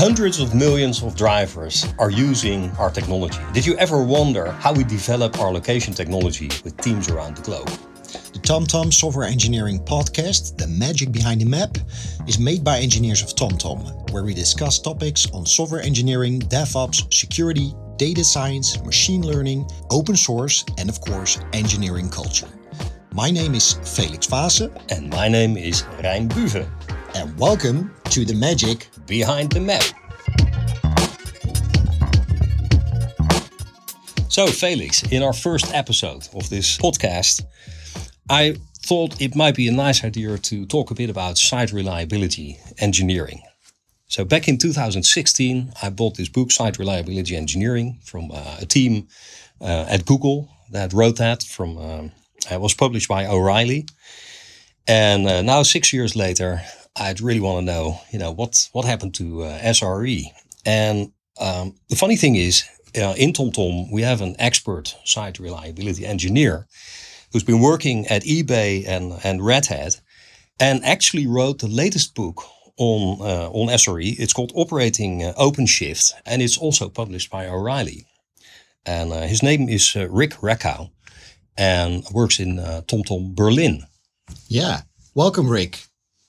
Hundreds of millions of drivers are using our technology. Did you ever wonder how we develop our location technology with teams around the globe? The TomTom Software Engineering Podcast, The Magic Behind the Map, is made by engineers of TomTom, where we discuss topics on software engineering, DevOps, security, data science, machine learning, open source, and of course, engineering culture. My name is Felix Vase. And my name is Rijn Buve. And welcome to the magic behind the map. So, Felix, in our first episode of this podcast, I thought it might be a nice idea to talk a bit about site reliability engineering. So, back in 2016, I bought this book, Site Reliability Engineering, from uh, a team uh, at Google that wrote that. From um, it was published by O'Reilly, and uh, now six years later, I'd really want to know, you know, what what happened to uh, SRE. And um, the funny thing is, uh, in TomTom, we have an expert site reliability engineer who's been working at eBay and, and Red Hat and actually wrote the latest book on, uh, on SRE. It's called Operating uh, OpenShift and it's also published by O'Reilly. And uh, his name is uh, Rick Rackow and works in uh, TomTom Berlin. Yeah. Welcome, Rick.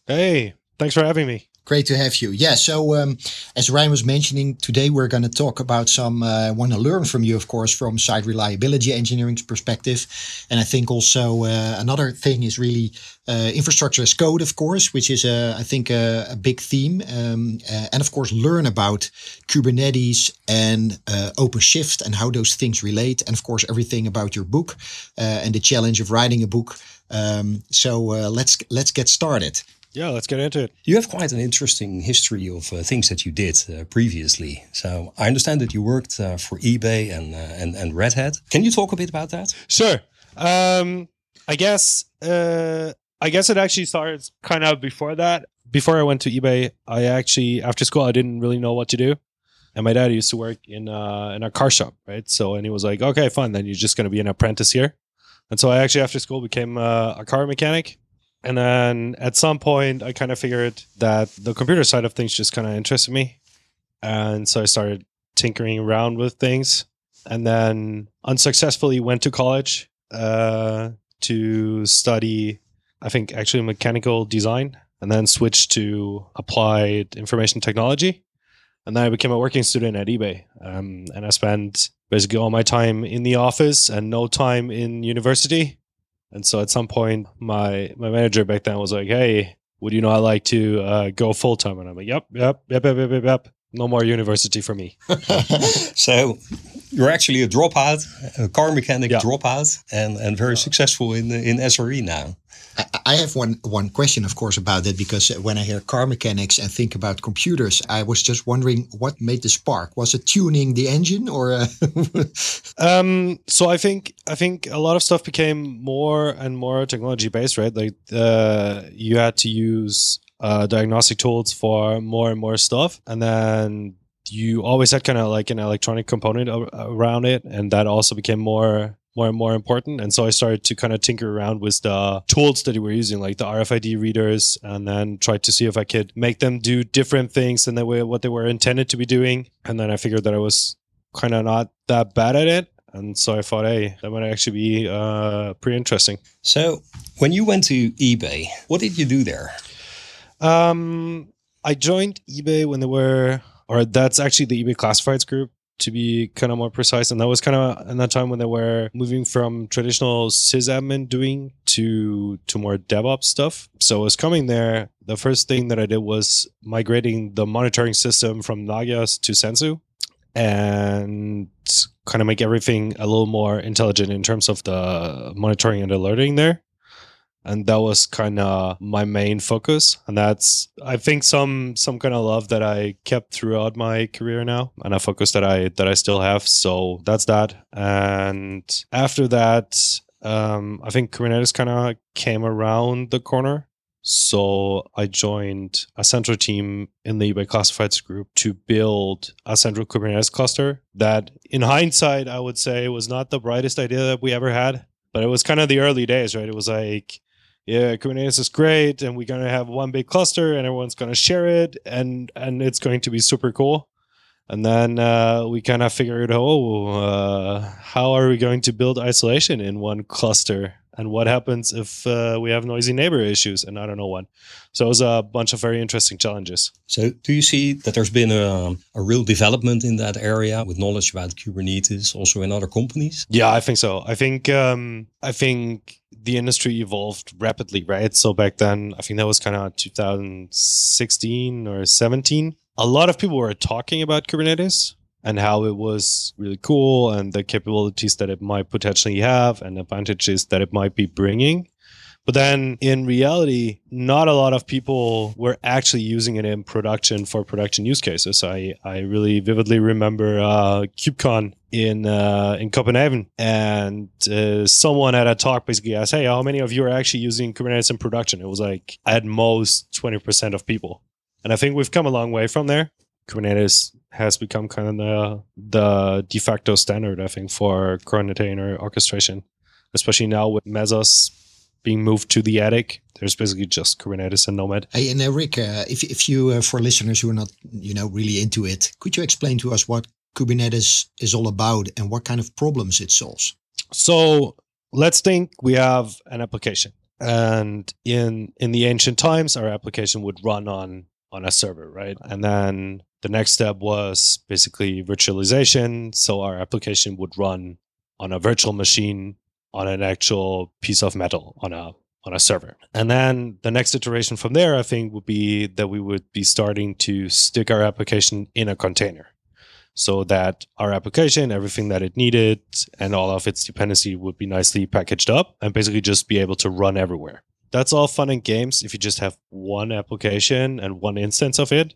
Hey, thanks for having me. Great to have you. Yeah. So, um, as Ryan was mentioning, today we're going to talk about some. Uh, want to learn from you, of course, from site reliability engineering's perspective, and I think also uh, another thing is really uh, infrastructure as code, of course, which is a, I think a, a big theme, um, uh, and of course learn about Kubernetes and uh, OpenShift and how those things relate, and of course everything about your book uh, and the challenge of writing a book. Um, so let's let's get started. Yeah, let's get into it. You have quite an interesting history of uh, things that you did uh, previously. So I understand that you worked uh, for eBay and, uh, and and Red Hat. Can you talk a bit about that? Sure. Um, I guess uh, I guess it actually started kind of before that. Before I went to eBay, I actually after school I didn't really know what to do. And my dad used to work in uh, in a car shop, right? So and he was like, "Okay, fine. Then you're just going to be an apprentice here." And so I actually after school became a car mechanic and then at some point, I kind of figured that the computer side of things just kind of interested me. And so I started tinkering around with things and then unsuccessfully went to college uh, to study, I think, actually mechanical design and then switched to applied information technology. And then I became a working student at eBay. Um, and I spent basically all my time in the office and no time in university and so at some point, my my manager back then was like, "Hey, would you know I like to uh, go full time?" And I'm like, "Yep, yep, yep, yep, yep, yep. No more university for me." so you're actually a dropout, a car mechanic yeah. dropout, and and very successful in in SRE now. I have one one question, of course, about that because when I hear car mechanics and think about computers, I was just wondering what made the spark. Was it tuning the engine, or? Uh um, so I think I think a lot of stuff became more and more technology based, right? Like uh, you had to use uh, diagnostic tools for more and more stuff, and then you always had kind of like an electronic component around it, and that also became more more and more important. And so I started to kind of tinker around with the tools that we were using, like the RFID readers, and then tried to see if I could make them do different things than they were, what they were intended to be doing. And then I figured that I was kind of not that bad at it. And so I thought, hey, that might actually be uh, pretty interesting. So when you went to eBay, what did you do there? Um, I joined eBay when they were, or that's actually the eBay Classifieds group to be kind of more precise. And that was kind of in that time when they were moving from traditional sysadmin doing to to more DevOps stuff. So I was coming there. The first thing that I did was migrating the monitoring system from Nagios to Sensu and kind of make everything a little more intelligent in terms of the monitoring and alerting there and that was kind of my main focus. And that's i think some some kind of love that i kept throughout my career now and a focus that i that i still have. So that's that. And after that um, i think kubernetes kind of came around the corner. So I joined a central team in the eBay Classifieds group to build a central Kubernetes cluster that, in hindsight, I would say was not the brightest idea that we ever had but it was kind of the early days, right? It was like, yeah, Kubernetes is great, and we're gonna have one big cluster, and everyone's gonna share it, and and it's going to be super cool. And then uh, we kind of figured, oh, uh, how are we going to build isolation in one cluster? And what happens if uh, we have noisy neighbor issues and I don't know what? So it was a bunch of very interesting challenges. So, do you see that there's been a, a real development in that area with knowledge about Kubernetes also in other companies? Yeah, I think so. I think um, I think the industry evolved rapidly, right? So back then, I think that was kind of 2016 or 17 a lot of people were talking about Kubernetes and how it was really cool and the capabilities that it might potentially have and advantages that it might be bringing. But then in reality, not a lot of people were actually using it in production for production use cases. I, I really vividly remember uh, KubeCon in uh, in Copenhagen, and uh, someone at a talk basically asked, "Hey, how many of you are actually using Kubernetes in production?" It was like at most twenty percent of people. And I think we've come a long way from there. Kubernetes has become kind of the the de facto standard, I think, for container orchestration, especially now with Mesos being moved to the attic. There's basically just Kubernetes and Nomad. Hey, and uh, Rick, uh, if if you uh, for listeners who are not you know really into it, could you explain to us what Kubernetes is all about and what kind of problems it solves? So let's think we have an application, and in in the ancient times, our application would run on on a server, right? And then the next step was basically virtualization. So our application would run on a virtual machine on an actual piece of metal on a on a server. And then the next iteration from there, I think, would be that we would be starting to stick our application in a container. So that our application, everything that it needed, and all of its dependency would be nicely packaged up and basically just be able to run everywhere that's all fun and games if you just have one application and one instance of it.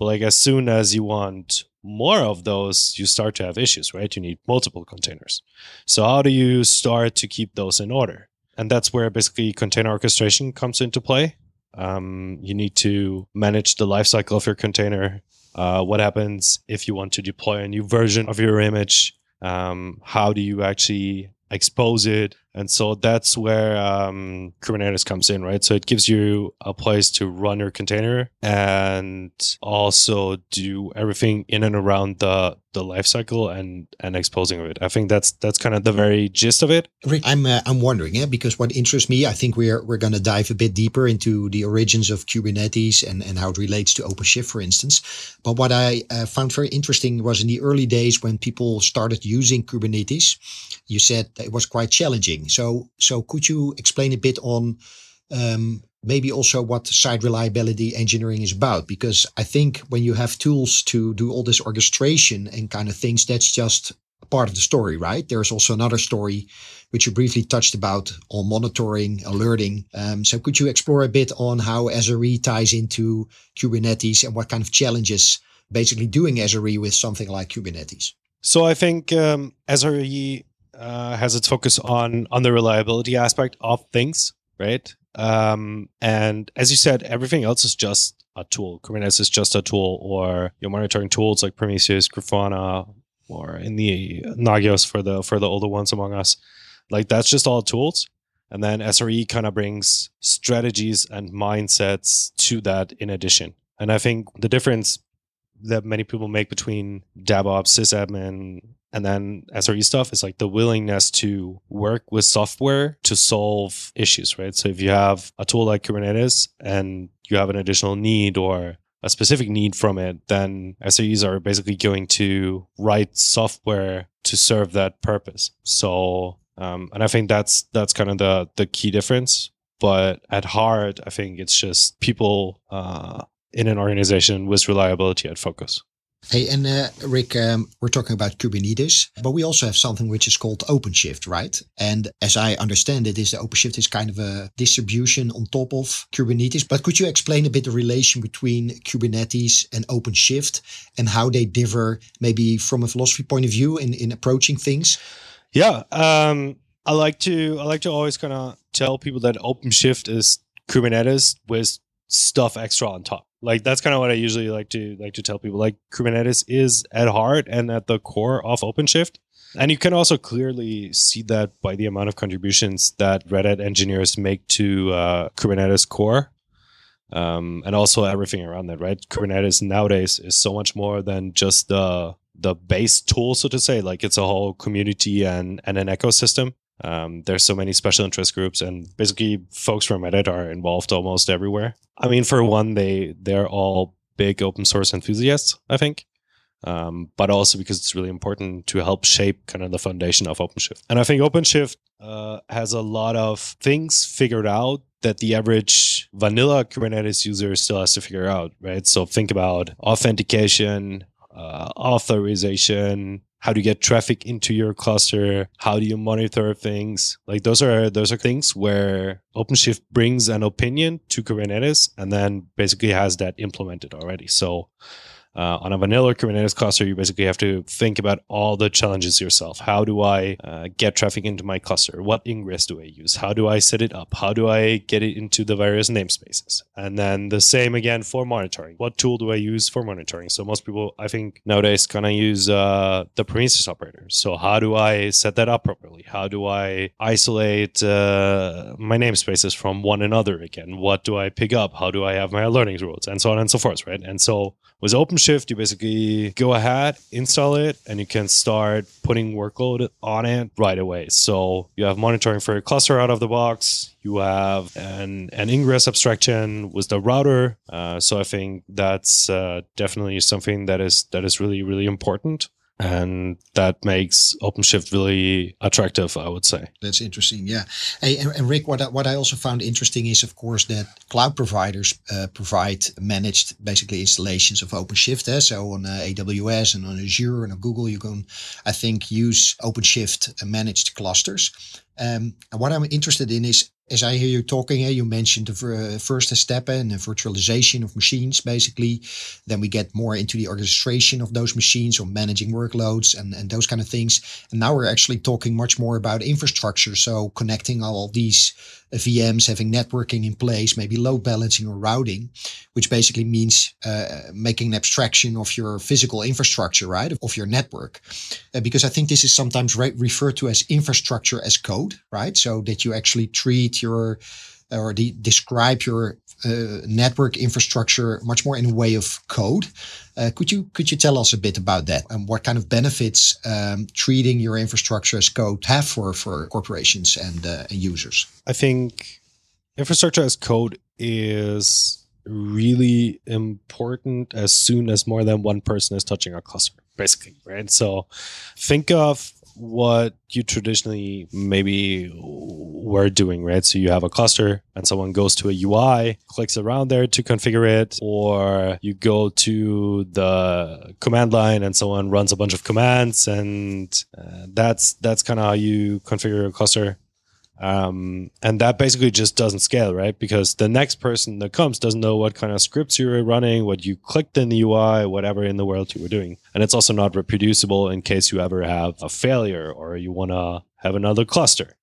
But like as soon as you want more of those, you start to have issues, right? You need multiple containers. So how do you start to keep those in order? And that's where basically container orchestration comes into play. Um, you need to manage the lifecycle of your container. Uh, what happens if you want to deploy a new version of your image? Um, how do you actually expose it? And so that's where um, Kubernetes comes in, right? So it gives you a place to run your container and also do everything in and around the the lifecycle and and exposing of it. I think that's that's kind of the very gist of it. Rick, I'm uh, I'm wondering, yeah, because what interests me, I think we're we're going to dive a bit deeper into the origins of Kubernetes and and how it relates to OpenShift, for instance. But what I uh, found very interesting was in the early days when people started using Kubernetes, you said it was quite challenging. So so could you explain a bit on um, maybe also what site reliability engineering is about? Because i think when you have tools to do all this orchestration and kind of things that's just part of the story right? There's also another story which you briefly touched about on monitoring alerting. Um, so could you explore a bit on how sre ties into kubernetes and what kind of challenges basically doing sre with something like kubernetes? So i think um, sre uh, has its focus on on the reliability aspect of things right um, and as you said, everything else is just a tool. Kubernetes is just a tool, or your monitoring tools like Prometheus, Grafana, or in the Nagios for the for the older ones among us. Like that's just all tools. And then SRE kind of brings strategies and mindsets to that in addition. And I think the difference that many people make between DevOps, sysadmin, and then SRE stuff is like the willingness to work with software to solve issues, right? So if you have a tool like Kubernetes and you have an additional need or a specific need from it, then SREs are basically going to write software to serve that purpose. So, um, and I think that's that's kind of the the key difference. But at heart, I think it's just people uh, in an organization with reliability at focus. Hey, and uh, Rick, um, we're talking about Kubernetes, but we also have something which is called OpenShift, right? And as I understand it, is the OpenShift is kind of a distribution on top of Kubernetes. But could you explain a bit the relation between Kubernetes and OpenShift and how they differ, maybe from a philosophy point of view, in in approaching things? Yeah, um, I like to I like to always kind of tell people that OpenShift is Kubernetes with stuff extra on top like that's kind of what I usually like to like to tell people. Like Kubernetes is at heart and at the core of OpenShift, And you can also clearly see that by the amount of contributions that Red Hat engineers make to uh, Kubernetes core. Um, and also everything around that, right? Kubernetes nowadays is so much more than just the the base tool, so to say. Like it's a whole community and and an ecosystem. Um, there's so many special interest groups, and basically, folks from Red Hat are involved almost everywhere. I mean, for one, they they're all big open source enthusiasts, I think, um, but also because it's really important to help shape kind of the foundation of OpenShift. And I think OpenShift uh, has a lot of things figured out that the average vanilla Kubernetes user still has to figure out, right? So think about authentication, uh, authorization, how do you get traffic into your cluster how do you monitor things? Like those are those are things where openshift brings an opinion to kubernetes and then basically has that implemented already. So uh, on a vanilla Kubernetes cluster, you basically have to think about all the challenges yourself. How do I uh, get traffic into my cluster? What ingress do I use? How do I set it up? How do I get it into the various namespaces? And then the same again for monitoring. What tool do I use for monitoring? So most people, I think nowadays, kind of use uh, the Prometheus operator. So how do I set that up properly? How do I isolate uh, my namespaces from one another again? What do I pick up? How do I have my alerting rules? And so on and so forth, right? And so with OpenShift, you basically go ahead, install it, and you can start putting workload on it right away. So you have monitoring for your cluster out of the box. You have an, an ingress abstraction with the router. Uh, so I think that's uh, definitely something that is that is really really important and that makes OpenShift really attractive, I would say. That's interesting. Yeah. Hey, and, and Rick, what I, what I also found interesting is, of course, that cloud providers uh, provide managed, basically installations of OpenShift. Eh? So on uh, AWS and on Azure and on Google, you can, I think, use OpenShift managed clusters. Um, and what I'm interested in is as I hear you talking, you mentioned the first step and the virtualization of machines, basically. Then we get more into the orchestration of those machines or managing workloads and, and those kind of things. And now we're actually talking much more about infrastructure. So connecting all these VMs, having networking in place, maybe load balancing or routing, which basically means uh, making an abstraction of your physical infrastructure, right, of your network. Uh, because I think this is sometimes re- referred to as infrastructure as code, right? So that you actually treat your or de- describe your uh, network infrastructure much more in a way of code. Uh, could you could you tell us a bit about that and what kind of benefits um, treating your infrastructure as code have for for corporations and, uh, and users? I think infrastructure as code is really important as soon as more than one person is touching a cluster, basically, right? So think of what you traditionally maybe were doing, right? So you have a cluster and someone goes to a UI, clicks around there to configure it, or you go to the command line and someone runs a bunch of commands, and uh, that's that's kind of how you configure a cluster. Um, and that basically just doesn't scale, right? Because the next person that comes doesn't know what kind of scripts you were running, what you clicked in the UI, whatever in the world you were doing. And it's also not reproducible in case you ever have a failure or you want to have another cluster.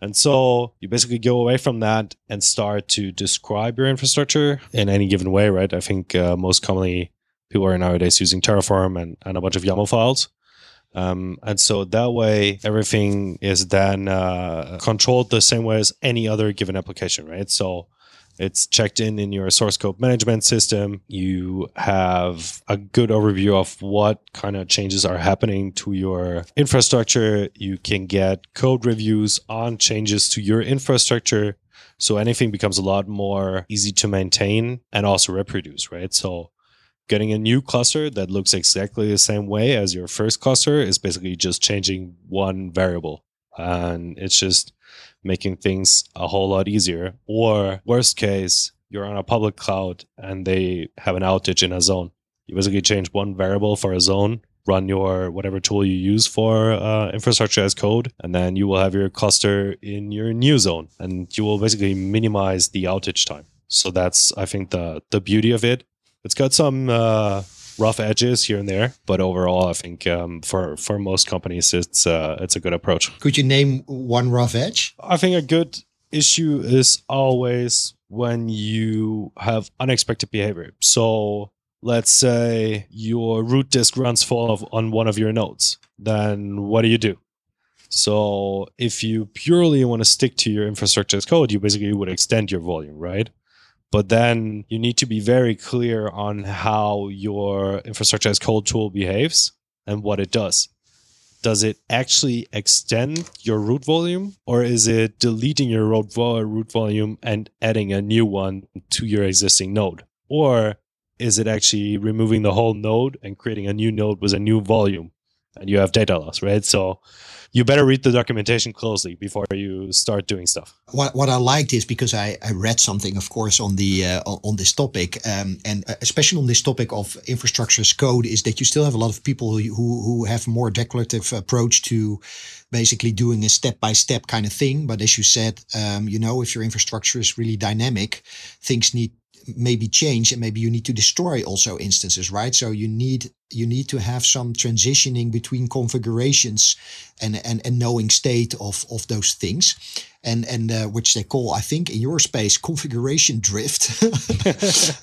And so you basically go away from that and start to describe your infrastructure in any given way, right? I think uh, most commonly people are nowadays using Terraform and, and a bunch of YAML files. Um, and so that way, everything is then uh, controlled the same way as any other given application, right? So it's checked in in your source code management system. You have a good overview of what kind of changes are happening to your infrastructure. You can get code reviews on changes to your infrastructure. So anything becomes a lot more easy to maintain and also reproduce, right? So getting a new cluster that looks exactly the same way as your first cluster is basically just changing one variable. And it's just making things a whole lot easier. Or worst case, you're on a public cloud and they have an outage in a zone. You basically change one variable for a zone, run your whatever tool you use for uh, infrastructure as code, and then you will have your cluster in your new zone, and you will basically minimize the outage time. So that's I think the the beauty of it. It's got some uh, rough edges here and there, but overall, I think um, for for most companies, it's uh, it's a good approach. Could you name one rough edge? I think a good issue is always when you have unexpected behavior. So let's say your root disk runs full of on one of your nodes then what do you do? So if you purely want to stick to your infrastructure as code, you basically would extend your volume, right? But then you need to be very clear on how your infrastructure as code tool behaves and what it does. Does it actually extend your root volume or is it deleting your root, root volume and adding a new one to your existing node? Or is it actually removing the whole node and creating a new node with a new volume and you have data loss, right? So you better read the documentation closely before you start doing stuff. What, what I liked is because I, I read something, of course, on the uh, on this topic, um, and uh, especially on this topic of infrastructure as code, is that you still have a lot of people who who, have more declarative approach to basically doing a step by step kind of thing. But as you said, um, you know, if your infrastructure is really dynamic, things need maybe change and maybe you need to destroy also instances right? So you need you need to have some transitioning between configurations and and, and knowing state of of those things. And and uh, which they call i think in your space configuration drift.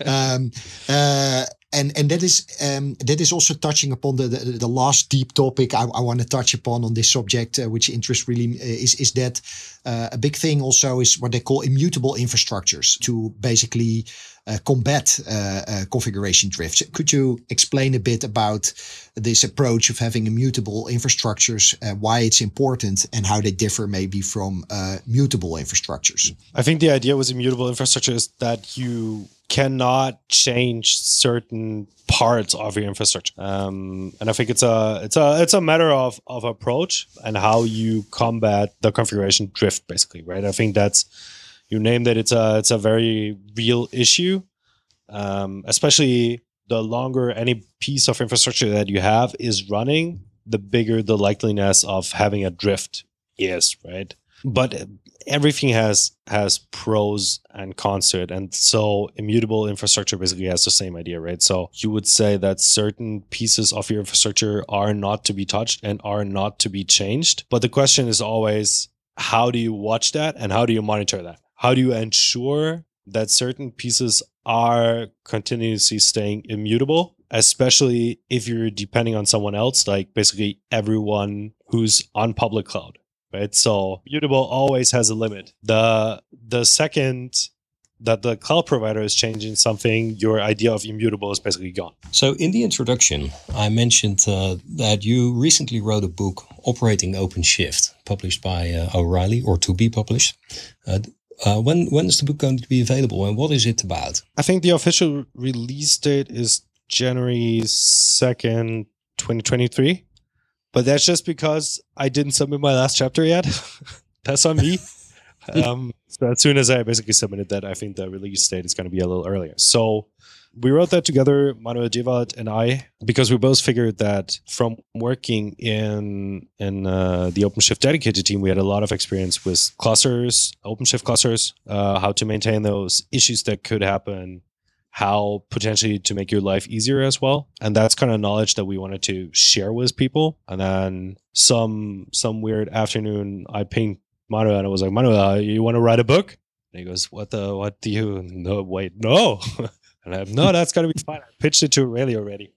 Um, uh, and and that is um, that is also touching upon the the, the last deep topic I, I want to touch upon on this subject, uh, which interests really uh, is is that uh, a big thing also is what they call immutable infrastructures to basically uh, combat uh, uh, configuration drifts. Could you explain a bit about this approach of having immutable infrastructures, why it's important, and how they differ maybe from mutable infrastructures? I think the idea with immutable infrastructure is that you cannot change certain parts of your infrastructure. Um, and I think it's a it's a it's a matter of of approach and how you combat the configuration drift, basically, right? I think that's you named it. It's a it's a very real issue, um, especially the longer any piece of infrastructure that you have is running, the bigger the likeliness of having a drift is, right? But everything has has pros and cons to it and so immutable infrastructure basically has the same idea right? So you would say that certain pieces of your infrastructure are not to be touched and are not to be changed. But the question is always how do you watch that and how do you monitor that? How do you ensure that certain pieces are continuously staying immutable especially if you're depending on someone else like basically everyone who's on public cloud right? So mutable always has a limit. The the second that the cloud provider is changing something, your idea of immutable is basically gone. So, in the introduction, I mentioned uh, that you recently wrote a book, Operating OpenShift, published by uh, O'Reilly or to be published. Uh, uh, when when is the book going to be available, and what is it about? I think the official release date is January second, twenty twenty three. But that's just because I didn't submit my last chapter yet. that's on me. um, so as soon as I basically submitted that, I think the release date is going to be a little earlier. So we wrote that together, Manuel Dewald and I, because we both figured that from working in in uh, the OpenShift dedicated team, we had a lot of experience with clusters, OpenShift clusters, uh, how to maintain those issues that could happen how potentially to make your life easier as well. And that's kind of knowledge that we wanted to share with people. And then some some weird afternoon, I pinged Manuel and I was like, Manuel, you want to write a book? And he goes, What the what do you no wait, no. and I'm no, that's gonna be fine. I pitched it to O'Reilly already.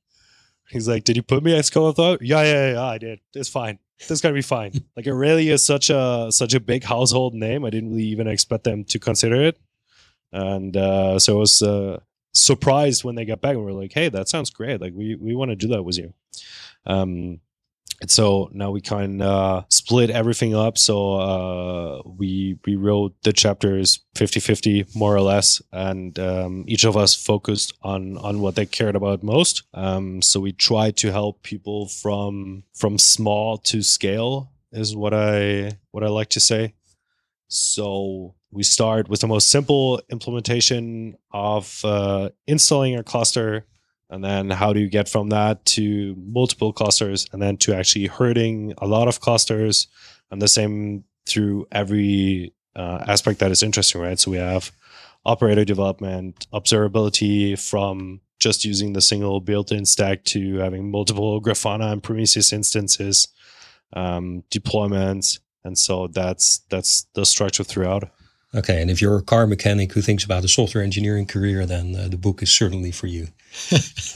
He's like, Did you put me as co-author? Yeah, yeah, yeah, I did. It's fine. This gonna be fine. like O'Reilly is such a such a big household name. I didn't really even expect them to consider it. And uh, so it was uh, surprised when they got back and were like, "Hey, that sounds great! Like we we want to do that with you." Um, and so now we kind of split everything up. So uh, we we wrote the chapters 50-50 more or less, and um, each of us focused on on what they cared about most. Um, so we tried to help people from from small to scale is what I what I like to say. So we start with the most simple implementation of uh, installing a cluster and then how do you get from that to multiple clusters and then to actually herding a lot of clusters and the same through every uh, aspect that is interesting right? So we have operator development observability from just using the single built-in stack to having multiple grafana and prometheus instances um, deployments and so that's that's the structure throughout Okay, and if you're a car mechanic who thinks about a software engineering career, then uh, the book is certainly for you.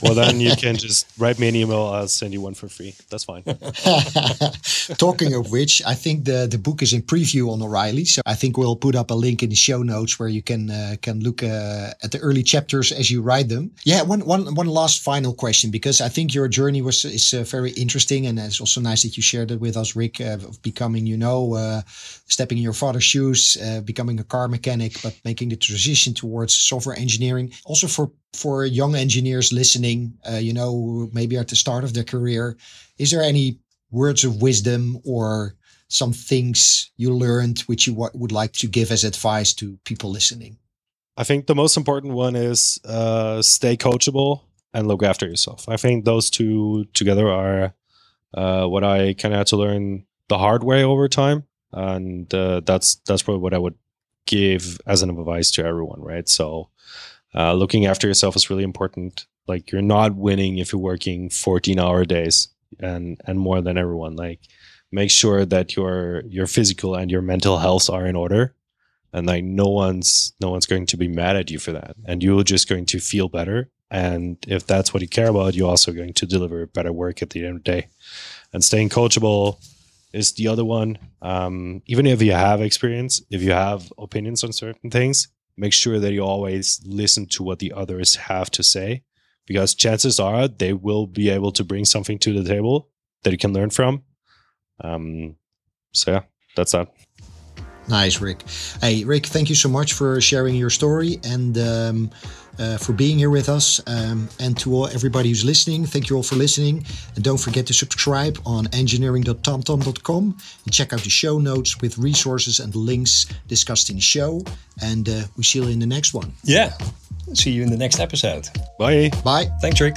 well, then you can just write me an email. I'll send you one for free. That's fine. Talking of which, I think the, the book is in preview on O'Reilly. So I think we'll put up a link in the show notes where you can uh, can look uh, at the early chapters as you write them. Yeah, one, one, one last final question because I think your journey was is uh, very interesting and it's also nice that you shared it with us, Rick, uh, of becoming, you know, uh, stepping in your father's shoes, uh, becoming a car mechanic, but making the transition towards software engineering. Also for for young engineers listening, you know, maybe at the start of their career, is there any words of wisdom or some things you learned which you would like to give as advice to people listening? I think the most important one is uh, stay coachable and look after yourself. I think those two together are uh, what I kind of had to learn the hard way over time, and uh, that's that's probably what I would give as an advice to everyone, right? So uh, looking after yourself is really important. Like you're not winning if you're working 14 hour days and and more than everyone. Like make sure that your your physical and your mental health are in order, and like no one's no one's going to be mad at you for that, and you're just going to feel better. And if that's what you care about, you're also going to deliver better work at the end of the day. And staying coachable is the other one. Um, even if you have experience, if you have opinions on certain things, make sure that you always listen to what the others have to say because chances are they will be able to bring something to the table that you can learn from. Um, so yeah that's that nice rick hey rick thank you so much for sharing your story and um, uh, for being here with us. Um, and to all everybody who's listening, thank you all for listening. And don't forget to subscribe on engineering.tomtom.com and check out the show notes with resources and links discussed in the show. And uh, we see you in the next one. Yeah. See you in the next episode. Bye. Bye. Thanks, Rick.